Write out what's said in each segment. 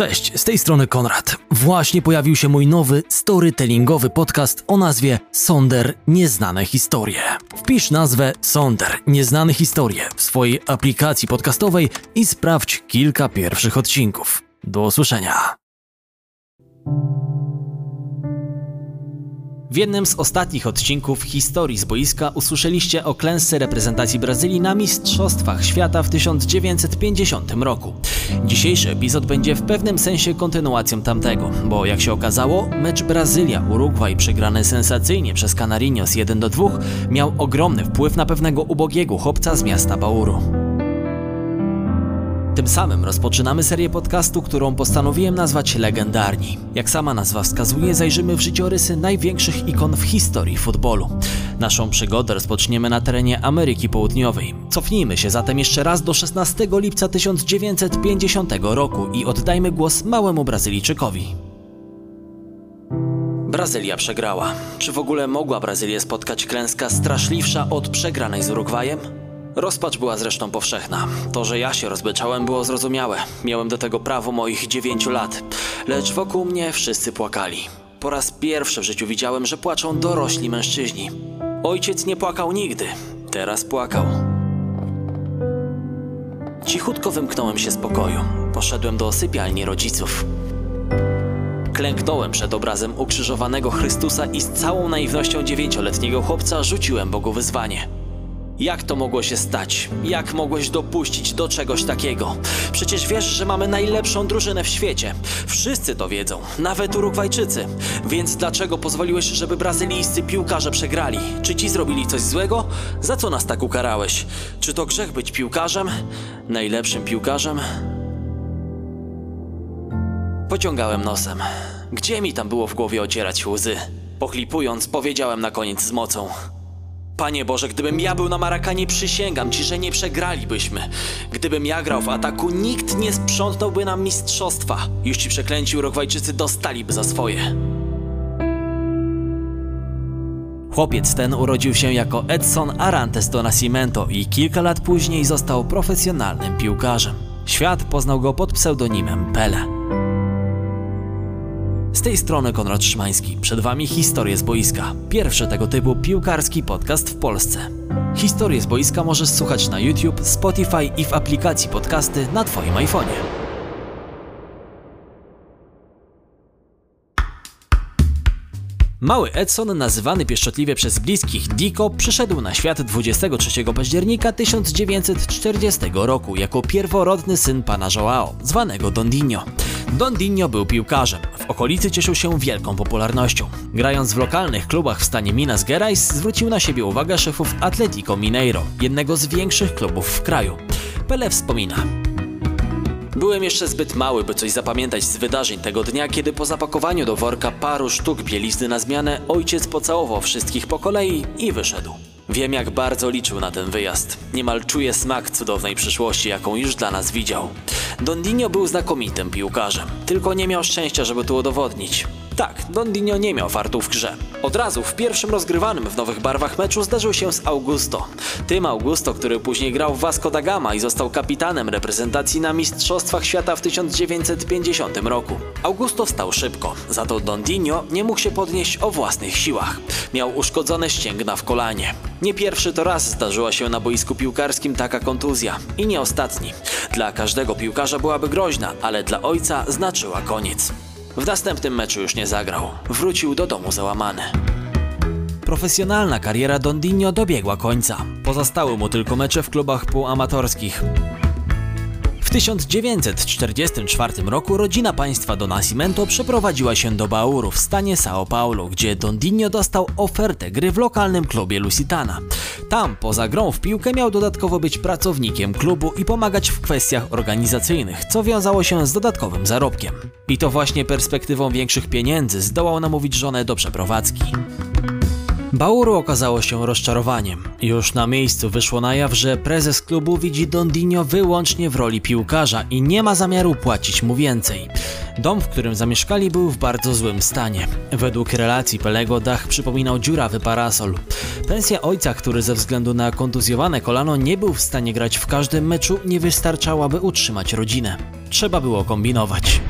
Cześć, z tej strony Konrad. Właśnie pojawił się mój nowy storytellingowy podcast o nazwie Sonder Nieznane Historie. Wpisz nazwę Sonder Nieznane Historie w swojej aplikacji podcastowej i sprawdź kilka pierwszych odcinków. Do usłyszenia. W jednym z ostatnich odcinków historii z boiska usłyszeliście o klęsce reprezentacji Brazylii na Mistrzostwach Świata w 1950 roku. Dzisiejszy epizod będzie w pewnym sensie kontynuacją tamtego, bo jak się okazało, mecz Brazylia-Urugwaj przegrany sensacyjnie przez Canarinos 1 do 2 miał ogromny wpływ na pewnego ubogiego chłopca z miasta Bauru. Tym samym rozpoczynamy serię podcastu, którą postanowiłem nazwać Legendarni. Jak sama nazwa wskazuje, zajrzymy w życiorysy największych ikon w historii futbolu. Naszą przygodę rozpoczniemy na terenie Ameryki Południowej. Cofnijmy się zatem jeszcze raz do 16 lipca 1950 roku i oddajmy głos małemu Brazylijczykowi. Brazylia przegrała. Czy w ogóle mogła Brazylię spotkać klęska straszliwsza od przegranej z Urugwajem? Rozpacz była zresztą powszechna. To, że ja się rozbeczałem, było zrozumiałe. Miałem do tego prawo moich dziewięciu lat. Lecz wokół mnie wszyscy płakali. Po raz pierwszy w życiu widziałem, że płaczą dorośli mężczyźni. Ojciec nie płakał nigdy. Teraz płakał. Cichutko wymknąłem się z pokoju. Poszedłem do sypialni rodziców. Klęknąłem przed obrazem ukrzyżowanego Chrystusa i z całą naiwnością dziewięcioletniego chłopca rzuciłem Bogu wyzwanie. Jak to mogło się stać? Jak mogłeś dopuścić do czegoś takiego? Przecież wiesz, że mamy najlepszą drużynę w świecie. Wszyscy to wiedzą, nawet Urugwajczycy. Więc dlaczego pozwoliłeś, żeby brazylijscy piłkarze przegrali? Czy ci zrobili coś złego? Za co nas tak ukarałeś? Czy to grzech być piłkarzem? Najlepszym piłkarzem? Pociągałem nosem. Gdzie mi tam było w głowie ocierać łzy? Pochlipując, powiedziałem na koniec z mocą. Panie Boże, gdybym ja był na Marakanie, przysięgam Ci, że nie przegralibyśmy. Gdybym ja grał w ataku, nikt nie sprzątnąłby nam mistrzostwa. Już Ci przeklęci Urugwajczycy dostaliby za swoje. Chłopiec ten urodził się jako Edson Arantes do Nascimento i kilka lat później został profesjonalnym piłkarzem. Świat poznał go pod pseudonimem Pele. Z tej strony Konrad Szymański. Przed Wami Historie z boiska. Pierwszy tego typu piłkarski podcast w Polsce. Historie z boiska możesz słuchać na YouTube, Spotify i w aplikacji podcasty na Twoim iPhone'ie. Mały Edson, nazywany pieszczotliwie przez bliskich Dico, przyszedł na świat 23 października 1940 roku jako pierworodny syn pana Joao, zwanego Dondinho. Dondinho był piłkarzem. W okolicy cieszył się wielką popularnością. Grając w lokalnych klubach w stanie Minas Gerais, zwrócił na siebie uwagę szefów Atletico Mineiro, jednego z większych klubów w kraju. Pele wspomina. Byłem jeszcze zbyt mały, by coś zapamiętać z wydarzeń tego dnia, kiedy po zapakowaniu do worka paru sztuk bielizny na zmianę ojciec pocałował wszystkich po kolei i wyszedł. Wiem, jak bardzo liczył na ten wyjazd. Niemal czuję smak cudownej przyszłości, jaką już dla nas widział. Dondinho był znakomitym piłkarzem, tylko nie miał szczęścia, żeby to udowodnić. Tak, Dondinho nie miał fartu w grze. Od razu w pierwszym rozgrywanym w nowych barwach meczu zdarzył się z Augusto. Tym Augusto, który później grał w Vasco da Gama i został kapitanem reprezentacji na Mistrzostwach Świata w 1950 roku. Augusto wstał szybko, za to Dondinho nie mógł się podnieść o własnych siłach. Miał uszkodzone ścięgna w kolanie. Nie pierwszy to raz zdarzyła się na boisku piłkarskim taka kontuzja i nie ostatni. Dla każdego piłkarza byłaby groźna, ale dla ojca znaczyła koniec. W następnym meczu już nie zagrał. Wrócił do domu załamany. Profesjonalna kariera Dondinho dobiegła końca. Pozostały mu tylko mecze w klubach półamatorskich. W 1944 roku rodzina państwa do Nascimento przeprowadziła się do Bauru w stanie São Paulo, gdzie Dondinho dostał ofertę gry w lokalnym klubie Lusitana. Tam, poza grą w piłkę, miał dodatkowo być pracownikiem klubu i pomagać w kwestiach organizacyjnych, co wiązało się z dodatkowym zarobkiem. I to właśnie perspektywą większych pieniędzy zdołał namówić żonę do przeprowadzki. Bauru okazało się rozczarowaniem. Już na miejscu wyszło na jaw, że prezes klubu widzi Dondinho wyłącznie w roli piłkarza i nie ma zamiaru płacić mu więcej. Dom, w którym zamieszkali, był w bardzo złym stanie. Według relacji Pelego dach przypominał dziurawy parasol. Pensja ojca, który ze względu na kontuzjowane kolano nie był w stanie grać w każdym meczu, nie wystarczała, by utrzymać rodzinę. Trzeba było kombinować.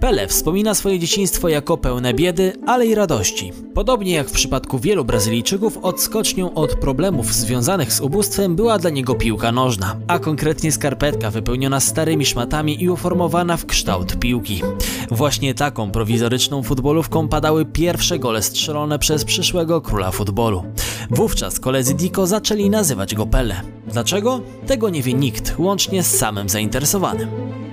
Pele wspomina swoje dzieciństwo jako pełne biedy, ale i radości. Podobnie jak w przypadku wielu Brazylijczyków, odskocznią od problemów związanych z ubóstwem była dla niego piłka nożna, a konkretnie skarpetka wypełniona starymi szmatami i uformowana w kształt piłki. Właśnie taką prowizoryczną futbolówką padały pierwsze gole strzelone przez przyszłego króla futbolu. Wówczas koledzy Diko zaczęli nazywać go Pele. Dlaczego? Tego nie wie nikt, łącznie z samym zainteresowanym.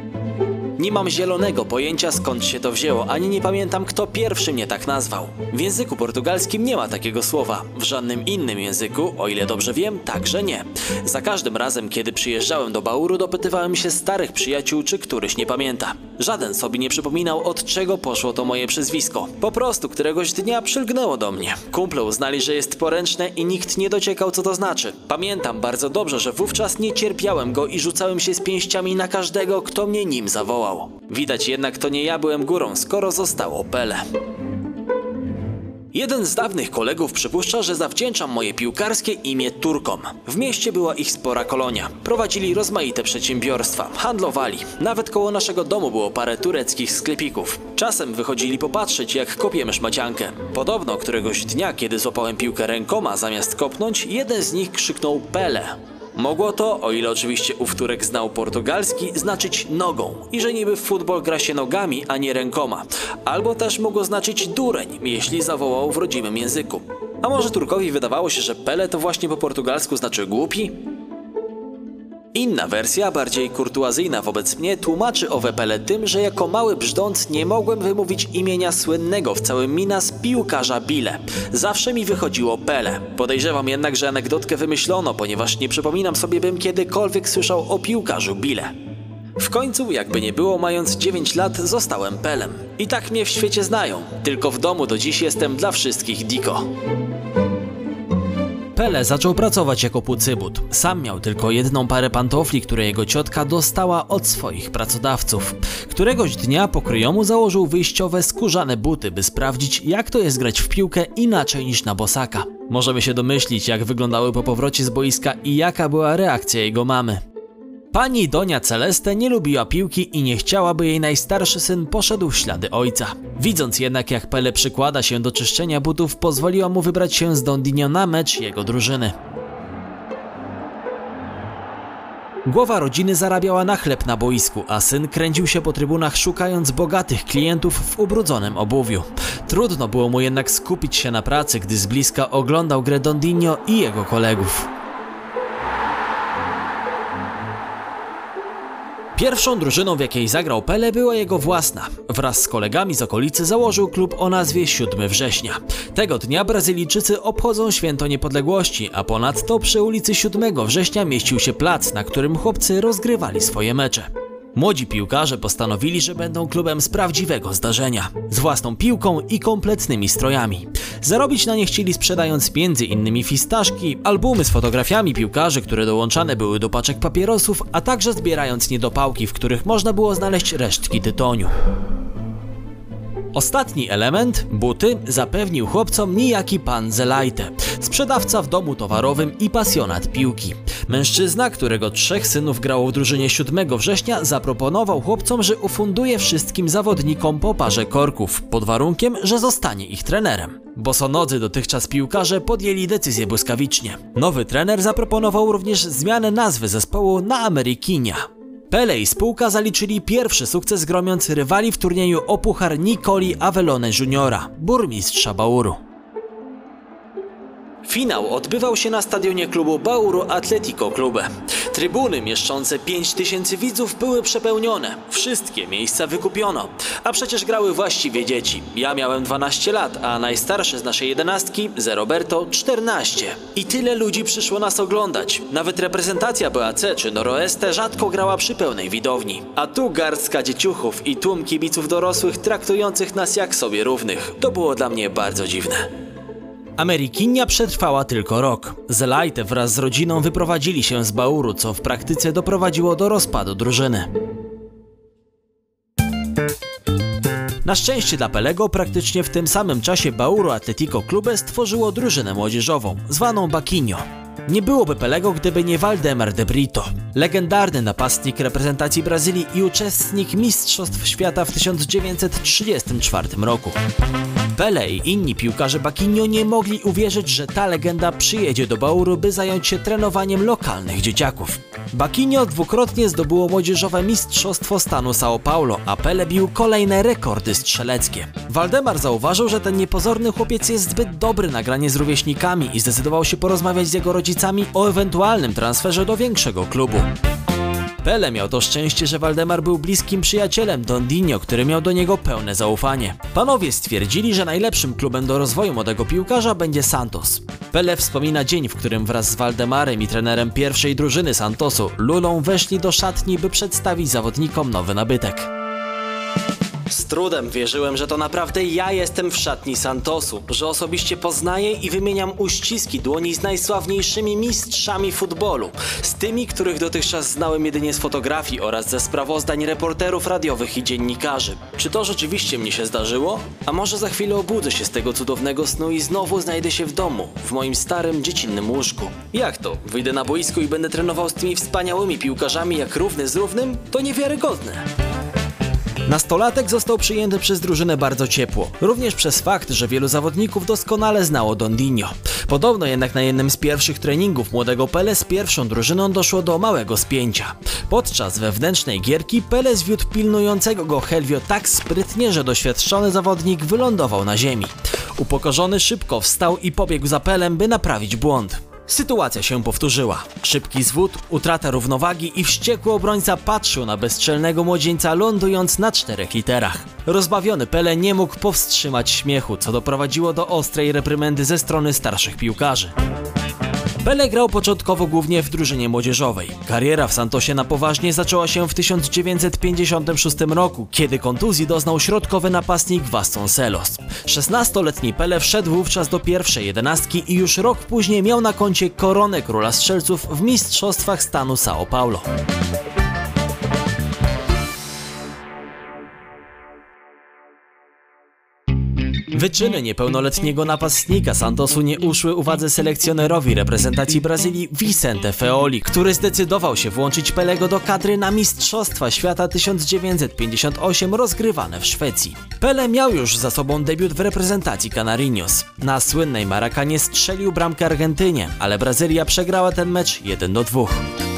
Nie mam zielonego pojęcia skąd się to wzięło, ani nie pamiętam kto pierwszy mnie tak nazwał. W języku portugalskim nie ma takiego słowa, w żadnym innym języku, o ile dobrze wiem, także nie. Za każdym razem, kiedy przyjeżdżałem do Bauru, dopytywałem się starych przyjaciół, czy któryś nie pamięta. Żaden sobie nie przypominał, od czego poszło to moje przezwisko. Po prostu któregoś dnia przylgnęło do mnie. Kumple uznali, że jest poręczne i nikt nie dociekał, co to znaczy. Pamiętam bardzo dobrze, że wówczas nie cierpiałem go i rzucałem się z pięściami na każdego, kto mnie nim zawołał. Widać jednak to nie ja byłem górą, skoro zostało Pele. Jeden z dawnych kolegów przypuszcza, że zawdzięczam moje piłkarskie imię Turkom. W mieście była ich spora kolonia. Prowadzili rozmaite przedsiębiorstwa, handlowali. Nawet koło naszego domu było parę tureckich sklepików. Czasem wychodzili popatrzeć, jak kopiemy szmaciankę. Podobno któregoś dnia, kiedy złapałem piłkę rękoma zamiast kopnąć, jeden z nich krzyknął Pele. Mogło to, o ile oczywiście ów Turek znał portugalski, znaczyć nogą i że niby w futbol gra się nogami, a nie rękoma. Albo też mogło znaczyć dureń, jeśli zawołał w rodzimym języku. A może Turkowi wydawało się, że Pele to właśnie po portugalsku znaczy głupi? Inna wersja, bardziej kurtuazyjna wobec mnie, tłumaczy owe Pele tym, że jako mały brzdąc nie mogłem wymówić imienia słynnego w całym Minas piłkarza Bile. Zawsze mi wychodziło Pele. Podejrzewam jednak, że anegdotkę wymyślono, ponieważ nie przypominam sobie, bym kiedykolwiek słyszał o piłkarzu Bile. W końcu, jakby nie było, mając 9 lat, zostałem Pelem. I tak mnie w świecie znają. Tylko w domu do dziś jestem dla wszystkich Diko. Pele zaczął pracować jako pucybut. Sam miał tylko jedną parę pantofli, które jego ciotka dostała od swoich pracodawców. Któregoś dnia pokryjomu założył wyjściowe skórzane buty, by sprawdzić, jak to jest grać w piłkę inaczej niż na bosaka. Możemy się domyślić, jak wyglądały po powrocie z boiska i jaka była reakcja jego mamy. Pani Donia Celeste nie lubiła piłki i nie chciała, by jej najstarszy syn poszedł w ślady ojca. Widząc jednak, jak Pele przykłada się do czyszczenia butów, pozwoliła mu wybrać się z Dondinio na mecz jego drużyny. Głowa rodziny zarabiała na chleb na boisku, a syn kręcił się po trybunach szukając bogatych klientów w ubrudzonym obuwiu. Trudno było mu jednak skupić się na pracy, gdy z bliska oglądał grę Dondinio i jego kolegów. Pierwszą drużyną, w jakiej zagrał Pele, była jego własna. Wraz z kolegami z okolicy założył klub o nazwie 7 września. Tego dnia Brazylijczycy obchodzą święto niepodległości, a ponadto przy ulicy 7 września mieścił się plac, na którym chłopcy rozgrywali swoje mecze. Młodzi piłkarze postanowili, że będą klubem z prawdziwego zdarzenia, z własną piłką i kompletnymi strojami. Zarobić na nie chcieli sprzedając innymi fistaszki, albumy z fotografiami piłkarzy, które dołączane były do paczek papierosów, a także zbierając niedopałki, w których można było znaleźć resztki tytoniu. Ostatni element, buty, zapewnił chłopcom niejaki pan Zelajte, sprzedawca w domu towarowym i pasjonat piłki. Mężczyzna, którego trzech synów grało w drużynie 7 września, zaproponował chłopcom, że ufunduje wszystkim zawodnikom po parze korków, pod warunkiem, że zostanie ich trenerem. Bosonodzy dotychczas piłkarze podjęli decyzję błyskawicznie. Nowy trener zaproponował również zmianę nazwy zespołu na Amerykinia. Pele i spółka zaliczyli pierwszy sukces gromiąc rywali w turnieju o puchar Nicoli Avellone Juniora, burmistrza Bauru. Finał odbywał się na stadionie klubu Bauru Atletico Clube. Trybuny mieszczące 5000 widzów były przepełnione. Wszystkie miejsca wykupiono. A przecież grały właściwie dzieci. Ja miałem 12 lat, a najstarszy z naszej jedenastki, ze Roberto, 14. I tyle ludzi przyszło nas oglądać. Nawet reprezentacja BAC czy Noroeste rzadko grała przy pełnej widowni. A tu garstka dzieciuchów i tłum kibiców dorosłych traktujących nas jak sobie równych. To było dla mnie bardzo dziwne. Amerykinia przetrwała tylko rok. Zelajte wraz z rodziną wyprowadzili się z Bauru, co w praktyce doprowadziło do rozpadu drużyny. Na szczęście dla Pelego praktycznie w tym samym czasie Bauru Atletico Clube stworzyło drużynę młodzieżową, zwaną Baquinho. Nie byłoby Pelego, gdyby nie Waldemar de Brito. Legendarny napastnik reprezentacji Brazylii i uczestnik Mistrzostw Świata w 1934 roku. Pele i inni piłkarze Bakinio nie mogli uwierzyć, że ta legenda przyjedzie do Bauru, by zająć się trenowaniem lokalnych dzieciaków. Bakinio dwukrotnie zdobyło młodzieżowe Mistrzostwo Stanu São Paulo, a Pele bił kolejne rekordy strzeleckie. Waldemar zauważył, że ten niepozorny chłopiec jest zbyt dobry na granie z rówieśnikami i zdecydował się porozmawiać z jego rodzicami o ewentualnym transferze do większego klubu. Pele miał to szczęście, że Waldemar był bliskim przyjacielem Dondinho, który miał do niego pełne zaufanie. Panowie stwierdzili, że najlepszym klubem do rozwoju młodego piłkarza będzie Santos. Pele wspomina dzień, w którym wraz z Waldemarem i trenerem pierwszej drużyny Santosu, Lulą, weszli do szatni, by przedstawić zawodnikom nowy nabytek. Z trudem wierzyłem, że to naprawdę ja jestem w szatni Santosu, że osobiście poznaję i wymieniam uściski dłoni z najsławniejszymi mistrzami futbolu, z tymi, których dotychczas znałem jedynie z fotografii oraz ze sprawozdań reporterów radiowych i dziennikarzy. Czy to rzeczywiście mnie się zdarzyło? A może za chwilę obudzę się z tego cudownego snu i znowu znajdę się w domu, w moim starym, dziecinnym łóżku? Jak to? Wyjdę na boisko i będę trenował z tymi wspaniałymi piłkarzami jak równy z równym? To niewiarygodne. Nastolatek został przyjęty przez drużynę bardzo ciepło, również przez fakt, że wielu zawodników doskonale znało Dondinho. Podobno jednak na jednym z pierwszych treningów młodego Pele z pierwszą drużyną doszło do małego spięcia. Podczas wewnętrznej gierki Pele zwiódł pilnującego go Helvio tak sprytnie, że doświadczony zawodnik wylądował na ziemi. Upokorzony szybko wstał i pobiegł za Pelem, by naprawić błąd. Sytuacja się powtórzyła. Szybki zwód, utrata równowagi i wściekły obrońca patrzył na bezczelnego młodzieńca lądując na czterech literach. Rozbawiony Pele nie mógł powstrzymać śmiechu, co doprowadziło do ostrej reprymendy ze strony starszych piłkarzy. Pele grał początkowo głównie w drużynie młodzieżowej. Kariera w Santosie na poważnie zaczęła się w 1956 roku, kiedy kontuzji doznał środkowy napastnik Vasconcelos. 16-letni Pele wszedł wówczas do pierwszej jedenastki i już rok później miał na koncie koronę króla strzelców w Mistrzostwach stanu São Paulo. Wyczyny niepełnoletniego napastnika Santosu nie uszły uwadze selekcjonerowi reprezentacji Brazylii Vicente Feoli, który zdecydował się włączyć Pelego do kadry na Mistrzostwa Świata 1958 rozgrywane w Szwecji. Pele miał już za sobą debiut w reprezentacji Canarinos. Na słynnej Marakanie strzelił bramkę Argentynie, ale Brazylia przegrała ten mecz 1 do 2.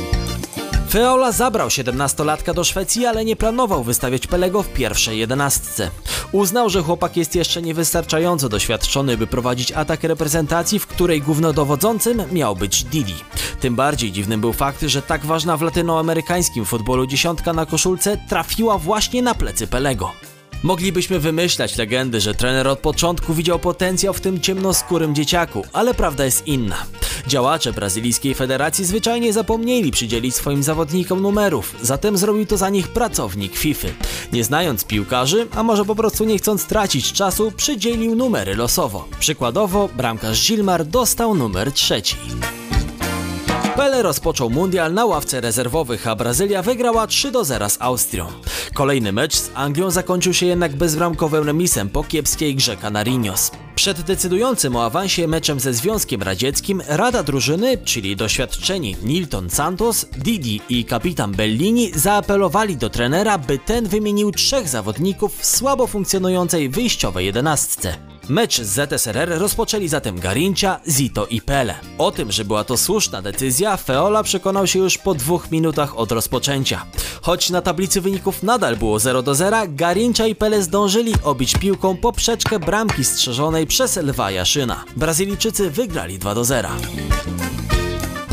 Feola zabrał 17-latka do Szwecji, ale nie planował wystawiać Pelego w pierwszej jedenastce. Uznał, że chłopak jest jeszcze niewystarczająco doświadczony, by prowadzić atak reprezentacji, w której głównodowodzącym miał być Didi. Tym bardziej dziwnym był fakt, że tak ważna w latynoamerykańskim futbolu dziesiątka na koszulce trafiła właśnie na plecy Pelego. Moglibyśmy wymyślać legendy, że trener od początku widział potencjał w tym ciemnoskórym dzieciaku, ale prawda jest inna. Działacze brazylijskiej federacji zwyczajnie zapomnieli przydzielić swoim zawodnikom numerów, zatem zrobił to za nich pracownik FIFA. Nie znając piłkarzy, a może po prostu nie chcąc tracić czasu, przydzielił numery losowo. Przykładowo bramkarz Gilmar dostał numer trzeci. Pele rozpoczął mundial na ławce rezerwowych, a Brazylia wygrała 3 do 0 z Austrią. Kolejny mecz z Anglią zakończył się jednak bezbramkowym remisem po kiepskiej grze Canarinos. Przed decydującym o awansie meczem ze Związkiem Radzieckim Rada drużyny, czyli doświadczeni Nilton Santos, Didi i kapitan Bellini zaapelowali do trenera, by ten wymienił trzech zawodników w słabo funkcjonującej wyjściowej jedenastce. Mecz z ZSRR rozpoczęli zatem Garincia, Zito i Pele. O tym, że była to słuszna decyzja, Feola przekonał się już po dwóch minutach od rozpoczęcia. Choć na tablicy wyników nadal było 0 do 0, Garincia i Pele zdążyli obić piłką poprzeczkę bramki strzeżonej przez Lwa Jaszyna. Brazylijczycy wygrali 2 do 0.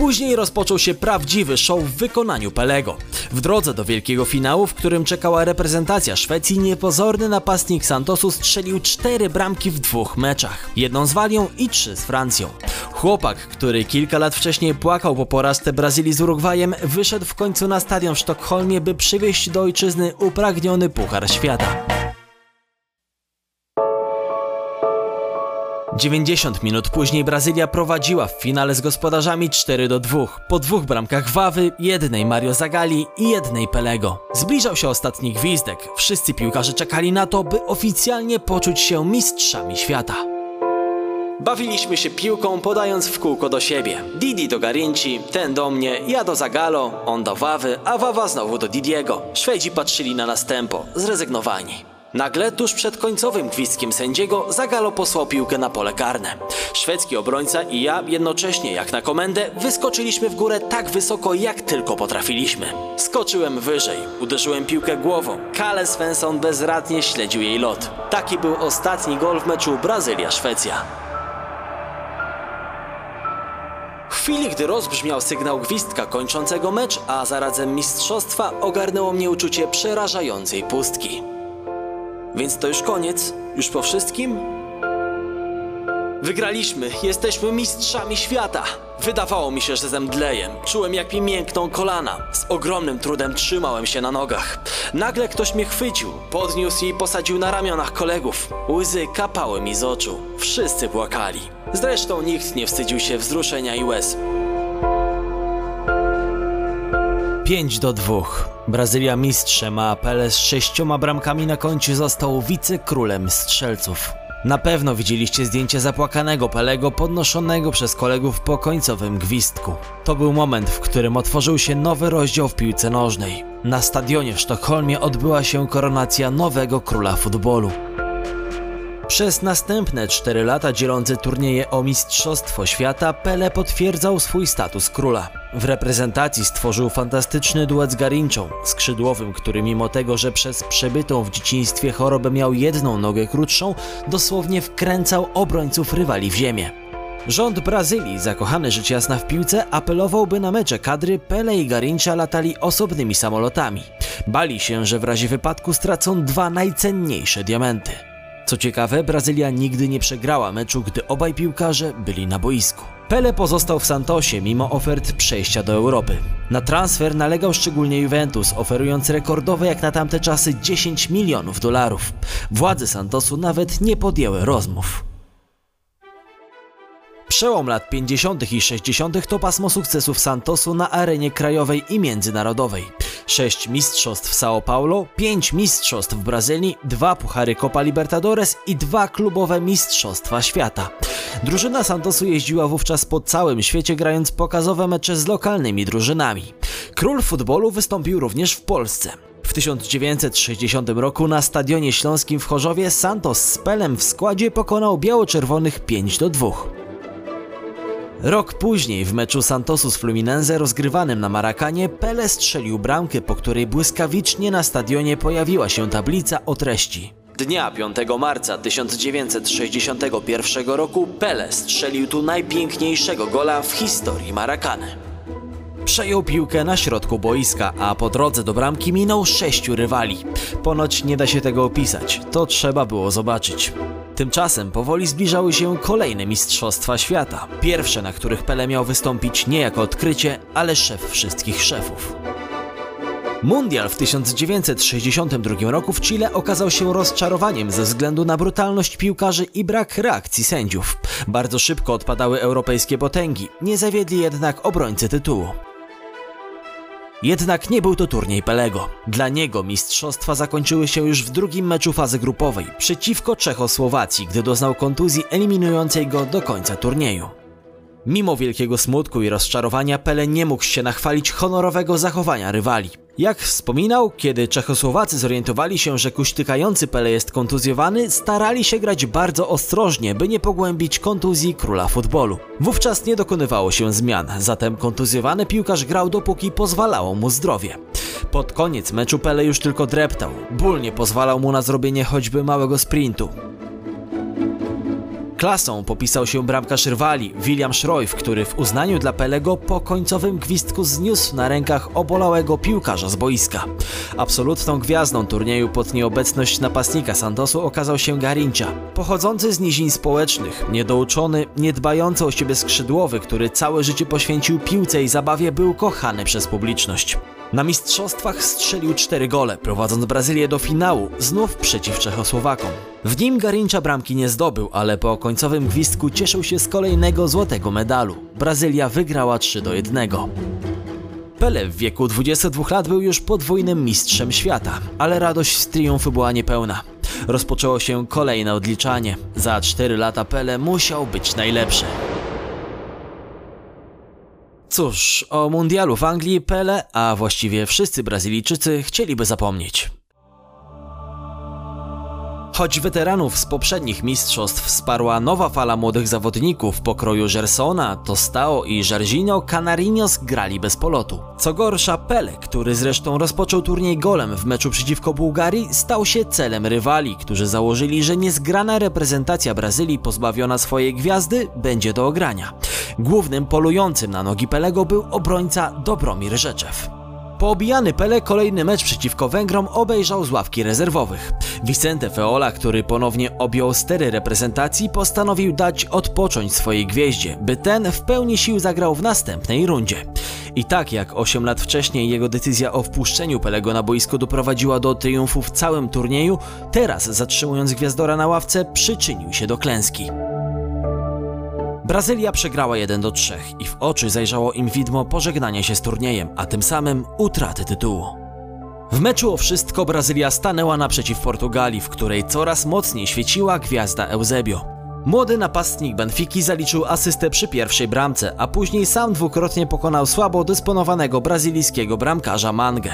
Później rozpoczął się prawdziwy show w wykonaniu Pelego. W drodze do wielkiego finału, w którym czekała reprezentacja Szwecji, niepozorny napastnik Santosu strzelił cztery bramki w dwóch meczach. Jedną z Walią i trzy z Francją. Chłopak, który kilka lat wcześniej płakał po porażce Brazylii z Urugwajem, wyszedł w końcu na stadion w Sztokholmie, by przywieźć do ojczyzny upragniony Puchar Świata. 90 minut później Brazylia prowadziła w finale z gospodarzami 4 do 2. Po dwóch bramkach Wawy, jednej Mario Zagali i jednej Pelego. Zbliżał się ostatni gwizdek. Wszyscy piłkarze czekali na to, by oficjalnie poczuć się mistrzami świata. Bawiliśmy się piłką, podając w kółko do siebie. Didi do Garinci, ten do mnie, ja do Zagalo, on do Wawy, a Wawa znowu do Didiego. Szwedzi patrzyli na nas tempo, zrezygnowani. Nagle, tuż przed końcowym gwizdkiem sędziego, Zagalo posłał piłkę na pole karne. Szwedzki obrońca i ja jednocześnie, jak na komendę, wyskoczyliśmy w górę tak wysoko, jak tylko potrafiliśmy. Skoczyłem wyżej, uderzyłem piłkę głową. Kale Svensson bezradnie śledził jej lot. Taki był ostatni gol w meczu Brazylia-Szwecja. W chwili, gdy rozbrzmiał sygnał gwizdka kończącego mecz, a zarazem mistrzostwa, ogarnęło mnie uczucie przerażającej pustki. Więc to już koniec? Już po wszystkim? Wygraliśmy, jesteśmy mistrzami świata. Wydawało mi się, że zemdleję. Czułem, jak mi miękną kolana. Z ogromnym trudem trzymałem się na nogach. Nagle ktoś mnie chwycił, podniósł i posadził na ramionach kolegów. Łzy kapały mi z oczu. Wszyscy płakali. Zresztą nikt nie wstydził się wzruszenia i łez. 5 do 2. Brazylia mistrzem, a Pele z sześcioma bramkami na koncie został wicekrólem strzelców. Na pewno widzieliście zdjęcie zapłakanego Pelego podnoszonego przez kolegów po końcowym gwizdku. To był moment, w którym otworzył się nowy rozdział w piłce nożnej. Na stadionie w Sztokholmie odbyła się koronacja nowego króla futbolu. Przez następne 4 lata dzielące turnieje o Mistrzostwo Świata Pele potwierdzał swój status króla. W reprezentacji stworzył fantastyczny duet z Garinczą, skrzydłowym, który mimo tego, że przez przebytą w dzieciństwie chorobę miał jedną nogę krótszą, dosłownie wkręcał obrońców rywali w ziemię. Rząd Brazylii, zakochany rzecz jasna w piłce, apelował, by na mecze kadry Pele i Garincha latali osobnymi samolotami. Bali się, że w razie wypadku stracą dwa najcenniejsze diamenty. Co ciekawe, Brazylia nigdy nie przegrała meczu, gdy obaj piłkarze byli na boisku. Pele pozostał w Santosie mimo ofert przejścia do Europy. Na transfer nalegał szczególnie Juventus, oferując rekordowe jak na tamte czasy 10 milionów dolarów. Władze Santosu nawet nie podjęły rozmów. Przełom lat 50. i 60. to pasmo sukcesów Santosu na arenie krajowej i międzynarodowej. Sześć mistrzostw w São Paulo, pięć mistrzostw w Brazylii, dwa puchary Copa Libertadores i dwa klubowe mistrzostwa świata. Drużyna Santosu jeździła wówczas po całym świecie grając pokazowe mecze z lokalnymi drużynami. Król futbolu wystąpił również w Polsce. W 1960 roku na Stadionie Śląskim w Chorzowie Santos z Pelem w składzie pokonał biało-czerwonych 5 do 2. Rok później w meczu Santosu z Fluminense rozgrywanym na Marakanie Pele strzelił bramkę, po której błyskawicznie na stadionie pojawiła się tablica o treści. Dnia 5 marca 1961 roku Pele strzelił tu najpiękniejszego gola w historii Marakany. Przejął piłkę na środku boiska, a po drodze do bramki minął sześciu rywali. Ponoć nie da się tego opisać, to trzeba było zobaczyć. Tymczasem powoli zbliżały się kolejne Mistrzostwa Świata. Pierwsze, na których Pele miał wystąpić nie jako odkrycie, ale szef wszystkich szefów. Mundial w 1962 roku w Chile okazał się rozczarowaniem ze względu na brutalność piłkarzy i brak reakcji sędziów. Bardzo szybko odpadały europejskie potęgi, nie zawiedli jednak obrońcy tytułu. Jednak nie był to turniej Pelego. Dla niego mistrzostwa zakończyły się już w drugim meczu fazy grupowej przeciwko Czechosłowacji, gdy doznał kontuzji eliminującej go do końca turnieju. Mimo wielkiego smutku i rozczarowania Pele nie mógł się nachwalić honorowego zachowania rywali. Jak wspominał, kiedy Czechosłowacy zorientowali się, że kuśtykający Pele jest kontuzjowany, starali się grać bardzo ostrożnie, by nie pogłębić kontuzji króla futbolu. Wówczas nie dokonywało się zmian, zatem kontuzjowany piłkarz grał dopóki pozwalało mu zdrowie. Pod koniec meczu Pele już tylko dreptał. Ból nie pozwalał mu na zrobienie choćby małego sprintu. Klasą popisał się bramkarz rywali William Schroif, który w uznaniu dla Pelego po końcowym gwizdku zniósł na rękach obolałego piłkarza z boiska. Absolutną gwiazdą turnieju pod nieobecność napastnika Santosu okazał się Garincha. Pochodzący z nizin społecznych, niedouczony, niedbający o siebie skrzydłowy, który całe życie poświęcił piłce i zabawie, był kochany przez publiczność. Na mistrzostwach strzelił cztery gole, prowadząc Brazylię do finału, znów przeciw Czechosłowakom. W nim Garincha bramki nie zdobył, ale po końcowym gwizdku cieszył się z kolejnego złotego medalu. Brazylia wygrała 3 do 1. Pele w wieku 22 lat był już podwójnym mistrzem świata, ale radość z triumfu była niepełna. Rozpoczęło się kolejne odliczanie. Za 4 lata Pele musiał być najlepszy. Cóż, o mundialu w Anglii Pele, a właściwie wszyscy Brazylijczycy chcieliby zapomnieć. Choć weteranów z poprzednich mistrzostw wsparła nowa fala młodych zawodników pokroju Gersona, Tostao i Jairzinho, Canarinos grali bez polotu. Co gorsza, Pele, który zresztą rozpoczął turniej golem w meczu przeciwko Bułgarii, stał się celem rywali, którzy założyli, że niezgrana reprezentacja Brazylii pozbawiona swojej gwiazdy będzie do ogrania. Głównym polującym na nogi Pelego był obrońca Dobromir Rzeczew. Poobijany Pele kolejny mecz przeciwko Węgrom obejrzał z ławki rezerwowych. Vicente Feola, który ponownie objął stery reprezentacji, postanowił dać odpocząć swojej gwieździe, by ten w pełni sił zagrał w następnej rundzie. I tak jak 8 lat wcześniej jego decyzja o wpuszczeniu Pelego na boisko doprowadziła do triumfu w całym turnieju, teraz zatrzymując gwiazdora na ławce przyczynił się do klęski. Brazylia przegrała 1 do 3 i w oczy zajrzało im widmo pożegnania się z turniejem, a tym samym utraty tytułu. W meczu o wszystko Brazylia stanęła naprzeciw Portugalii, w której coraz mocniej świeciła gwiazda Eusebio. Młody napastnik Benfiki zaliczył asystę przy pierwszej bramce, a później sam dwukrotnie pokonał słabo dysponowanego brazylijskiego bramkarza Mangę.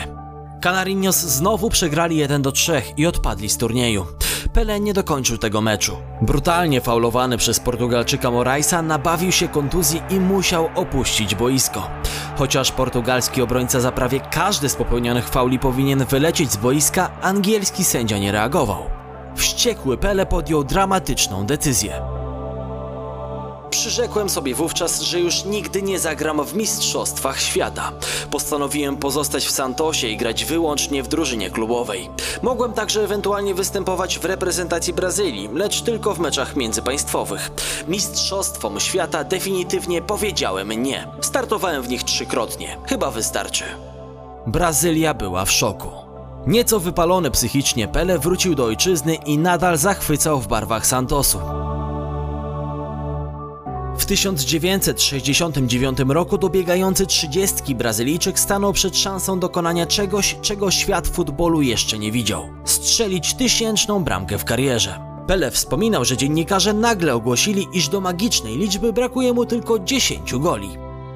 Canarinos znowu przegrali 1 do 3 i odpadli z turnieju. Pele nie dokończył tego meczu. Brutalnie faulowany przez Portugalczyka Moraisa nabawił się kontuzji i musiał opuścić boisko. Chociaż portugalski obrońca za prawie każdy z popełnionych fauli powinien wylecieć z boiska, angielski sędzia nie reagował. Wściekły Pele podjął dramatyczną decyzję. Przyrzekłem sobie wówczas, że już nigdy nie zagram w Mistrzostwach Świata. Postanowiłem pozostać w Santosie i grać wyłącznie w drużynie klubowej. Mogłem także ewentualnie występować w reprezentacji Brazylii, lecz tylko w meczach międzypaństwowych. Mistrzostwom Świata definitywnie powiedziałem nie. Startowałem w nich trzykrotnie. Chyba wystarczy. Brazylia była w szoku. Nieco wypalony psychicznie Pele wrócił do ojczyzny i nadal zachwycał w barwach Santosu. W 1969 roku dobiegający trzydziestki Brazylijczyk stanął przed szansą dokonania czegoś, czego świat futbolu jeszcze nie widział. Strzelić tysięczną bramkę w karierze. Pele wspominał, że dziennikarze nagle ogłosili, iż do magicznej liczby brakuje mu tylko 10 goli.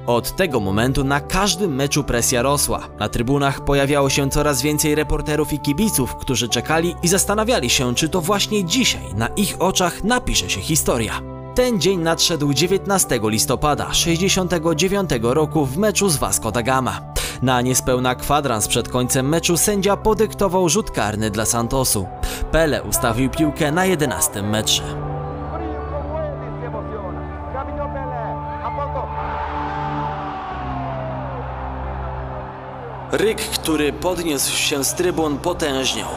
Od tego momentu na każdym meczu presja rosła. Na trybunach pojawiało się coraz więcej reporterów i kibiców, którzy czekali i zastanawiali się, czy to właśnie dzisiaj na ich oczach napisze się historia. Ten dzień nadszedł 19 listopada 69 roku w meczu z Vasco da Gama. Na niespełna kwadrans przed końcem meczu sędzia podyktował rzut karny dla Santosu. Pele ustawił piłkę na 11 metrze. Ryk, który podniósł się z trybun potężniał.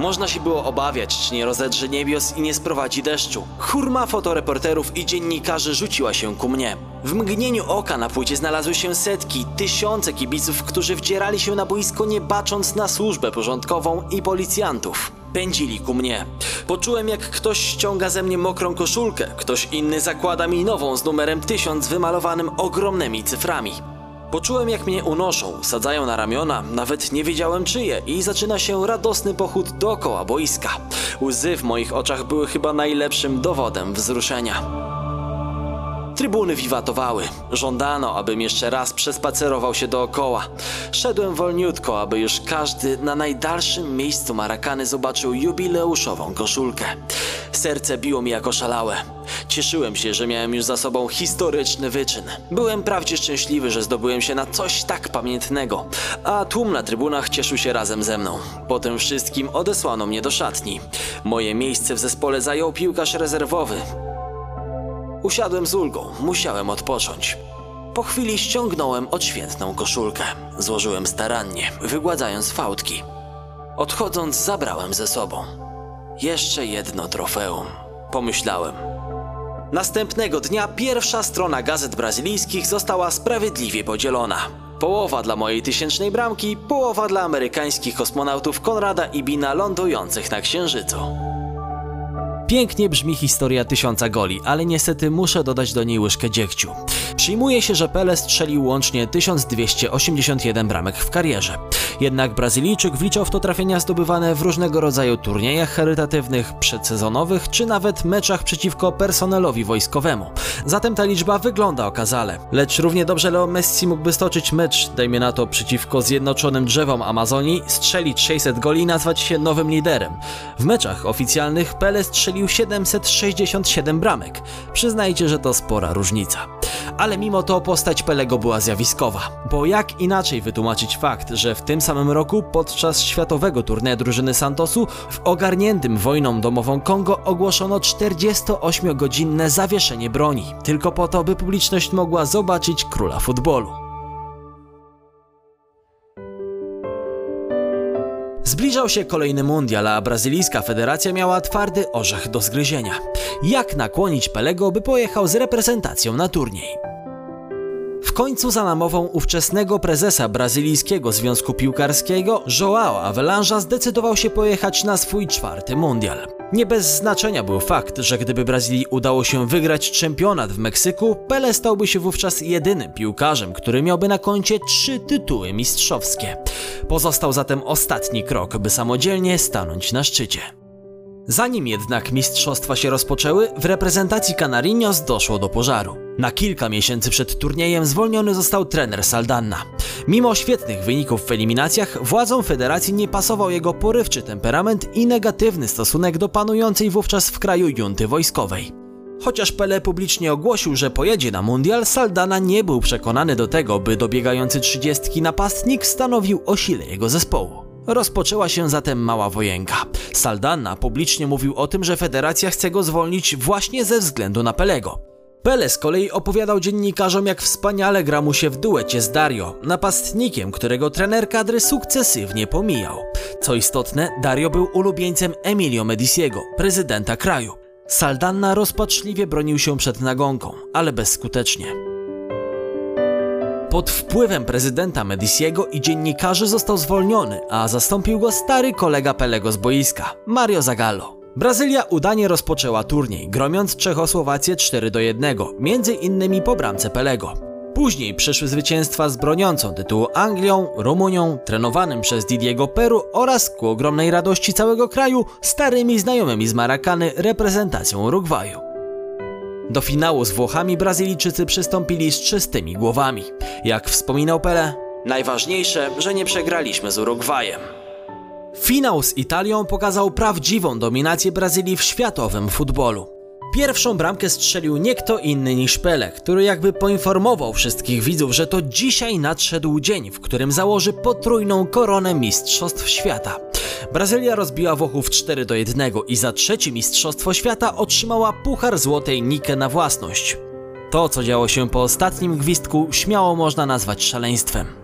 Można się było obawiać, czy nie rozedrze niebios i nie sprowadzi deszczu. Hurma fotoreporterów i dziennikarzy rzuciła się ku mnie. W mgnieniu oka na płycie znalazły się setki, tysiące kibiców, którzy wdzierali się na boisko nie bacząc na służbę porządkową i policjantów. Pędzili ku mnie. Poczułem, jak ktoś ściąga ze mnie mokrą koszulkę, ktoś inny zakłada mi nową z numerem 1000 wymalowanym ogromnymi cyframi. Poczułem, jak mnie unoszą, sadzają na ramiona, nawet nie wiedziałem czyje i zaczyna się radosny pochód dookoła boiska. Łzy w moich oczach były chyba najlepszym dowodem wzruszenia. Trybuny wiwatowały. Żądano, abym jeszcze raz przespacerował się dookoła. Szedłem wolniutko, aby już każdy na najdalszym miejscu Marakany zobaczył jubileuszową koszulkę. Serce biło mi jako szalałe. Cieszyłem się, że miałem już za sobą historyczny wyczyn. Byłem wprawdzie szczęśliwy, że zdobyłem się na coś tak pamiętnego, a tłum na trybunach cieszył się razem ze mną. Po tym wszystkim odesłano mnie do szatni. Moje miejsce w zespole zajął piłkarz rezerwowy, Usiadłem z ulgą, musiałem odpocząć. Po chwili ściągnąłem odświętną koszulkę. Złożyłem starannie, wygładzając fałdki. Odchodząc, zabrałem ze sobą. Jeszcze jedno trofeum, pomyślałem. Następnego dnia pierwsza strona gazet brazylijskich została sprawiedliwie podzielona. Połowa dla mojej tysięcznej bramki, połowa dla amerykańskich kosmonautów Konrada i Bina lądujących na Księżycu. Pięknie brzmi historia tysiąca goli, ale niestety muszę dodać do niej łyżkę dziegciu. Przyjmuje się, że Pele strzelił łącznie 1281 bramek w karierze. Jednak Brazylijczyk wliczał w to trafienia zdobywane w różnego rodzaju turniejach charytatywnych, przedsezonowych czy nawet meczach przeciwko personelowi wojskowemu. Zatem ta liczba wygląda okazale. Lecz równie dobrze Leo Messi mógłby stoczyć mecz, dajmy na to, przeciwko Zjednoczonym Drzewom Amazonii, strzelić 600 goli i nazwać się nowym liderem. W meczach oficjalnych Pele strzelił 767 bramek. Przyznajcie, że to spora różnica. Ale mimo to postać Pelego była zjawiskowa, bo jak inaczej wytłumaczyć fakt, że w tym samym roku podczas światowego turnieju drużyny Santosu w ogarniętym wojną domową Kongo ogłoszono 48-godzinne zawieszenie broni, tylko po to, by publiczność mogła zobaczyć króla futbolu. Zbliżał się kolejny mundial, a brazylijska federacja miała twardy orzech do zgryzienia. Jak nakłonić Pelego, by pojechał z reprezentacją na turniej? W końcu za namową ówczesnego prezesa brazylijskiego Związku Piłkarskiego Joao Avelange'a zdecydował się pojechać na swój czwarty mundial. Nie bez znaczenia był fakt, że gdyby Brazylii udało się wygrać czempionat w Meksyku, Pele stałby się wówczas jedynym piłkarzem, który miałby na koncie trzy tytuły mistrzowskie. Pozostał zatem ostatni krok, by samodzielnie stanąć na szczycie. Zanim jednak mistrzostwa się rozpoczęły, w reprezentacji Canarinos doszło do pożaru. Na kilka miesięcy przed turniejem zwolniony został trener Saldanna. Mimo świetnych wyników w eliminacjach, władzom federacji nie pasował jego porywczy temperament i negatywny stosunek do panującej wówczas w kraju junty wojskowej. Chociaż Pele publicznie ogłosił, że pojedzie na mundial, Saldana nie był przekonany do tego, by dobiegający trzydziestki napastnik stanowił o sile jego zespołu. Rozpoczęła się zatem mała wojenka. Saldana publicznie mówił o tym, że federacja chce go zwolnić właśnie ze względu na Pelego. Pele z kolei opowiadał dziennikarzom, jak wspaniale gra mu się w duecie z Dario, napastnikiem, którego trener kadry sukcesywnie pomijał. Co istotne, Dario był ulubieńcem Emilio Mediciego, prezydenta kraju. Saldanna rozpaczliwie bronił się przed nagonką, ale bezskutecznie. Pod wpływem prezydenta Mediciego i dziennikarzy został zwolniony, a zastąpił go stary kolega Pelego z boiska, Mario Zagallo. Brazylia udanie rozpoczęła turniej, gromiąc Czechosłowację 4 do 1, między innymi po bramce Pelego. Później przyszły zwycięstwa z broniącą tytułu Anglią, Rumunią, trenowanym przez Didiego Peru oraz ku ogromnej radości całego kraju starymi znajomymi z Marakany reprezentacją Urugwaju. Do finału z Włochami Brazylijczycy przystąpili z czystymi głowami. Jak wspominał Pele, najważniejsze, że nie przegraliśmy z Urugwajem. Finał z Italią pokazał prawdziwą dominację Brazylii w światowym futbolu. Pierwszą bramkę strzelił nie kto inny niż Pele, który jakby poinformował wszystkich widzów, że to dzisiaj nadszedł dzień, w którym założy potrójną koronę Mistrzostw Świata. Brazylia rozbiła Włochów 4 do 1 i za trzecie Mistrzostwo Świata otrzymała Puchar Złotej Nike na własność. To, co działo się po ostatnim gwizdku, śmiało można nazwać szaleństwem.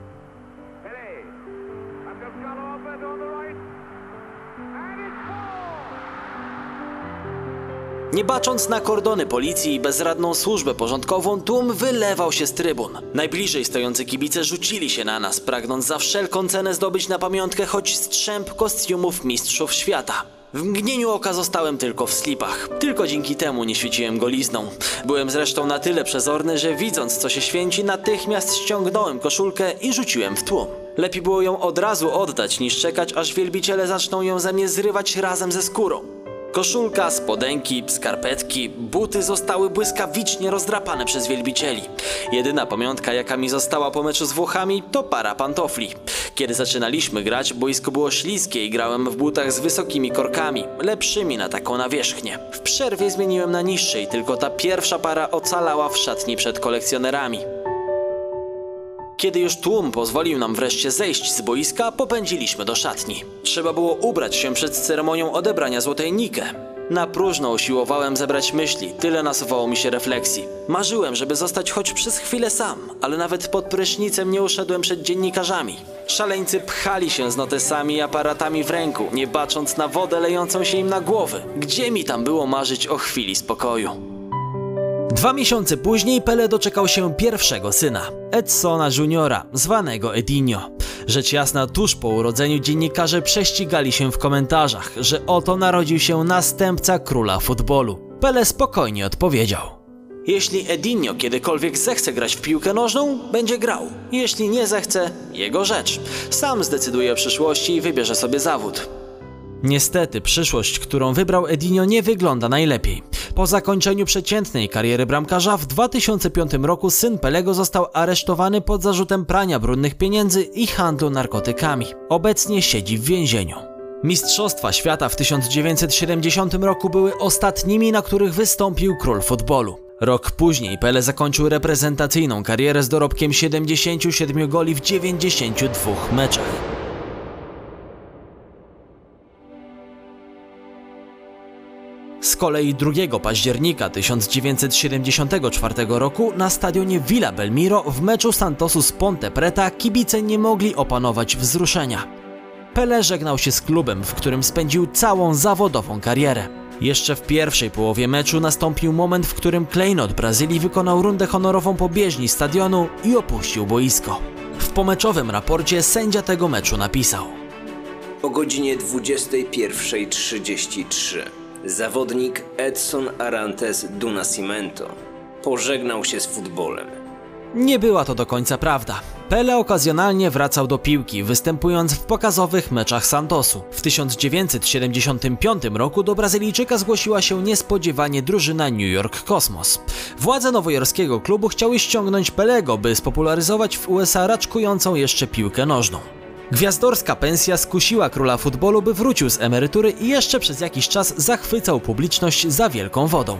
Nie bacząc na kordony policji i bezradną służbę porządkową, tłum wylewał się z trybun. Najbliżej stojący kibice rzucili się na nas, pragnąc za wszelką cenę zdobyć na pamiątkę choć strzęp kostiumów mistrzów świata. W mgnieniu oka zostałem tylko w slipach. Tylko dzięki temu nie świeciłem golizną. Byłem zresztą na tyle przezorny, że widząc co się święci, natychmiast ściągnąłem koszulkę i rzuciłem w tłum. Lepiej było ją od razu oddać, niż czekać, aż wielbiciele zaczną ją ze mnie zrywać razem ze skórą. Koszulka, spodenki, skarpetki, buty zostały błyskawicznie rozdrapane przez wielbicieli. Jedyna pamiątka, jaka mi została po meczu z Włochami, to para pantofli. Kiedy zaczynaliśmy grać, boisko było śliskie i grałem w butach z wysokimi korkami, lepszymi na taką nawierzchnię. W przerwie zmieniłem na niższe i tylko ta pierwsza para ocalała w szatni przed kolekcjonerami. Kiedy już tłum pozwolił nam wreszcie zejść z boiska, popędziliśmy do szatni. Trzeba było ubrać się przed ceremonią odebrania złotej Nike. Na próżno usiłowałem zebrać myśli, tyle nasuwało mi się refleksji. Marzyłem, żeby zostać choć przez chwilę sam, ale nawet pod prysznicem nie uszedłem przed dziennikarzami. Szaleńcy pchali się z notesami i aparatami w ręku, nie bacząc na wodę lejącą się im na głowy. Gdzie mi tam było marzyć o chwili spokoju? Dwa miesiące później Pele doczekał się pierwszego syna, Edsona Juniora, zwanego Edinho. Rzecz jasna, tuż po urodzeniu dziennikarze prześcigali się w komentarzach, że oto narodził się następca króla futbolu. Pele spokojnie odpowiedział. Jeśli Edinho kiedykolwiek zechce grać w piłkę nożną, będzie grał. Jeśli nie zechce, jego rzecz. Sam zdecyduje o przyszłości i wybierze sobie zawód. Niestety, przyszłość, którą wybrał Edinho nie wygląda najlepiej. Po zakończeniu przeciętnej kariery bramkarza w 2005 roku syn Pelego został aresztowany pod zarzutem prania brudnych pieniędzy i handlu narkotykami. Obecnie siedzi w więzieniu. Mistrzostwa świata w 1970 roku były ostatnimi, na których wystąpił król futbolu. Rok później Pele zakończył reprezentacyjną karierę z dorobkiem 77 goli w 92 meczach. Z kolei 2 października 1974 roku na stadionie Villa Belmiro w meczu Santosu z Ponte Preta kibice nie mogli opanować wzruszenia. Pele żegnał się z klubem, w którym spędził całą zawodową karierę. Jeszcze w pierwszej połowie meczu nastąpił moment, w którym Klejnot Brazylii wykonał rundę honorową po bieżni stadionu i opuścił boisko. W pomeczowym raporcie sędzia tego meczu napisał O godzinie 21.33 zawodnik Edson Arantes do Nascimento pożegnał się z futbolem. Nie była to do końca prawda. Pele okazjonalnie wracał do piłki, występując w pokazowych meczach Santosu. W 1975 roku do Brazylijczyka zgłosiła się niespodziewanie drużyna New York Cosmos. Władze nowojorskiego klubu chciały ściągnąć Pelego, by spopularyzować w USA raczkującą jeszcze piłkę nożną. Gwiazdorska pensja skusiła króla futbolu, by wrócił z emerytury i jeszcze przez jakiś czas zachwycał publiczność za wielką wodą.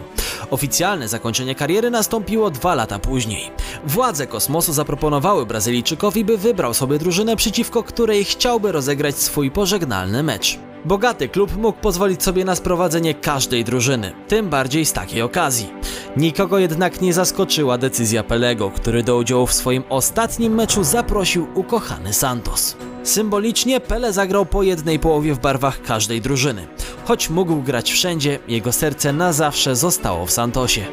Oficjalne zakończenie kariery nastąpiło dwa lata później. Władze kosmosu zaproponowały Brazylijczykowi, by wybrał sobie drużynę, przeciwko której chciałby rozegrać swój pożegnalny mecz. Bogaty klub mógł pozwolić sobie na sprowadzenie każdej drużyny, tym bardziej z takiej okazji. Nikogo jednak nie zaskoczyła decyzja Pelego, który do udziału w swoim ostatnim meczu zaprosił ukochany Santos. Symbolicznie Pele zagrał po jednej połowie w barwach każdej drużyny. Choć mógł grać wszędzie, jego serce na zawsze zostało w Santosie.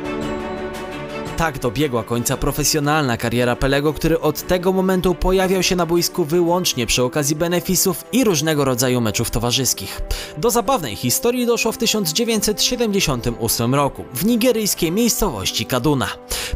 Tak dobiegła końca profesjonalna kariera Pelego, który od tego momentu pojawiał się na boisku wyłącznie przy okazji benefisów i różnego rodzaju meczów towarzyskich. Do zabawnej historii doszło w 1978 roku w nigeryjskiej miejscowości Kaduna.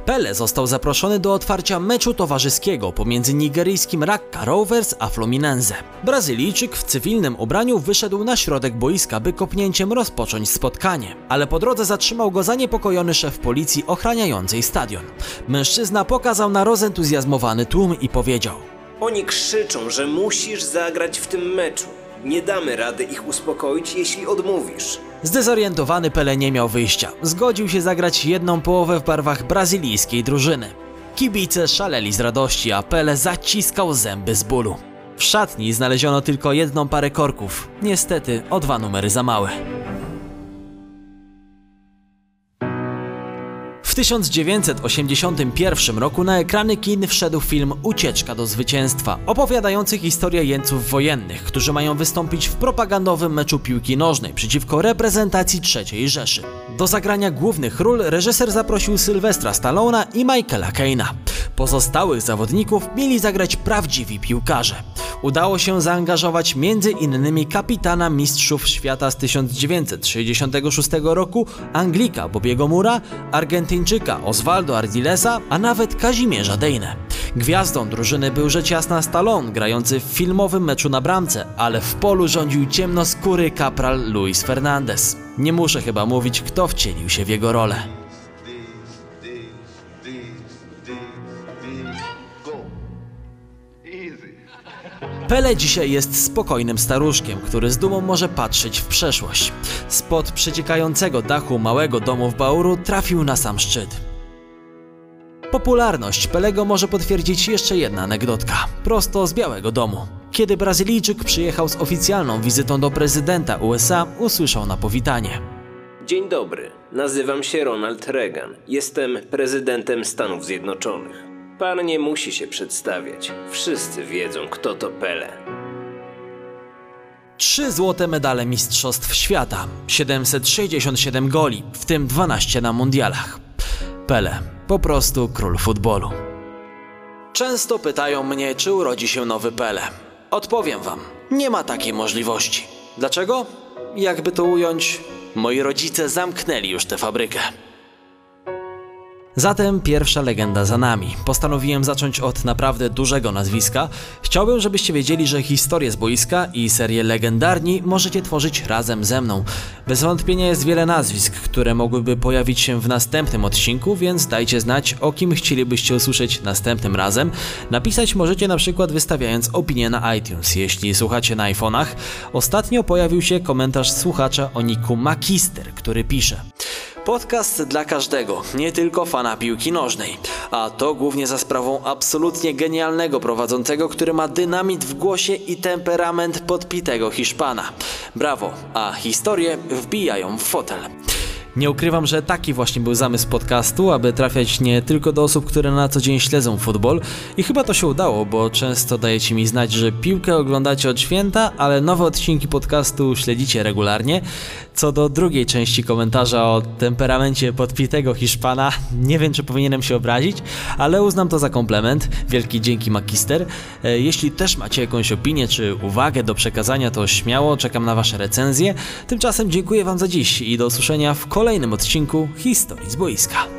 Pele został zaproszony do otwarcia meczu towarzyskiego pomiędzy nigeryjskim Rakka Rovers a Fluminense. Brazylijczyk w cywilnym ubraniu wyszedł na środek boiska, by kopnięciem rozpocząć spotkanie, ale po drodze zatrzymał go zaniepokojony szef policji ochraniającej stadion. Mężczyzna pokazał na rozentuzjazmowany tłum i powiedział: Oni krzyczą, że musisz zagrać w tym meczu. Nie damy rady ich uspokoić, jeśli odmówisz. Zdezorientowany Pele nie miał wyjścia. Zgodził się zagrać jedną połowę w barwach brazylijskiej drużyny. Kibice szaleli z radości, a Pele zaciskał zęby z bólu. W szatni znaleziono tylko jedną parę korków. Niestety o dwa numery za małe. 1981 roku na ekrany kin wszedł film Ucieczka do zwycięstwa, opowiadający historię jeńców wojennych, którzy mają wystąpić w propagandowym meczu piłki nożnej przeciwko reprezentacji III Rzeszy. Do zagrania głównych ról reżyser zaprosił Sylwestra Stallona i Michaela Keina. Pozostałych zawodników mieli zagrać prawdziwi piłkarze. Udało się zaangażować m.in. kapitana mistrzów świata z 1966 roku Anglika Bobiego Mura, Argentyńczyka Osvaldo Ardilesa, a nawet Kazimierza Dejne. Gwiazdą drużyny był rzecz jasna Stallone, grający w filmowym meczu na bramce, ale w polu rządził ciemnoskóry kapral Luis Fernandez. Nie muszę chyba mówić, kto wcielił się w jego rolę. go. Pele dzisiaj jest spokojnym staruszkiem, który z dumą może patrzeć w przeszłość. Spod przeciekającego dachu małego domu w Bauru trafił na sam szczyt. Popularność Pelego może potwierdzić jeszcze jedna anegdotka, prosto z Białego Domu. Kiedy Brazylijczyk przyjechał z oficjalną wizytą do prezydenta USA, usłyszał na powitanie. Dzień dobry, nazywam się Ronald Reagan. Jestem prezydentem Stanów Zjednoczonych. Pan nie musi się przedstawiać. Wszyscy wiedzą, kto to Pele. Trzy złote medale Mistrzostw Świata, 767 goli, w tym 12 na mundialach. Pele, po prostu król futbolu. Często pytają mnie, czy urodzi się nowy Pele. Odpowiem wam, nie ma takiej możliwości. Dlaczego? Jakby to ująć, moi rodzice zamknęli już tę fabrykę. Zatem pierwsza legenda za nami. Postanowiłem zacząć od naprawdę dużego nazwiska. Chciałbym, żebyście wiedzieli, że historię z boiska i serię legendarni możecie tworzyć razem ze mną. Bez wątpienia jest wiele nazwisk, które mogłyby pojawić się w następnym odcinku, więc dajcie znać, o kim chcielibyście usłyszeć następnym razem. Napisać możecie na przykład wystawiając opinię na iTunes, jeśli słuchacie na iPhone'ach. Ostatnio pojawił się komentarz słuchacza o niku Magister, który pisze Podcast dla każdego, nie tylko fana piłki nożnej. A to głównie za sprawą absolutnie genialnego prowadzącego, który ma dynamit w głosie i temperament podpitego Hiszpana. Brawo, a historie wbijają w fotel. Nie ukrywam, że taki właśnie był zamysł podcastu, aby trafiać nie tylko do osób, które na co dzień śledzą futbol i chyba to się udało, bo często dajecie mi znać, że piłkę oglądacie od święta, ale nowe odcinki podcastu śledzicie regularnie. Co do drugiej części komentarza o temperamencie podpitego Hiszpana, nie wiem czy powinienem się obrazić, ale uznam to za komplement. Wielki dzięki Magister. E, Jeśli też macie jakąś opinię czy uwagę do przekazania, to śmiało czekam na Wasze recenzje. Tymczasem dziękuję Wam za dziś i do usłyszenia w kolejnym odcinku Historii z boiska.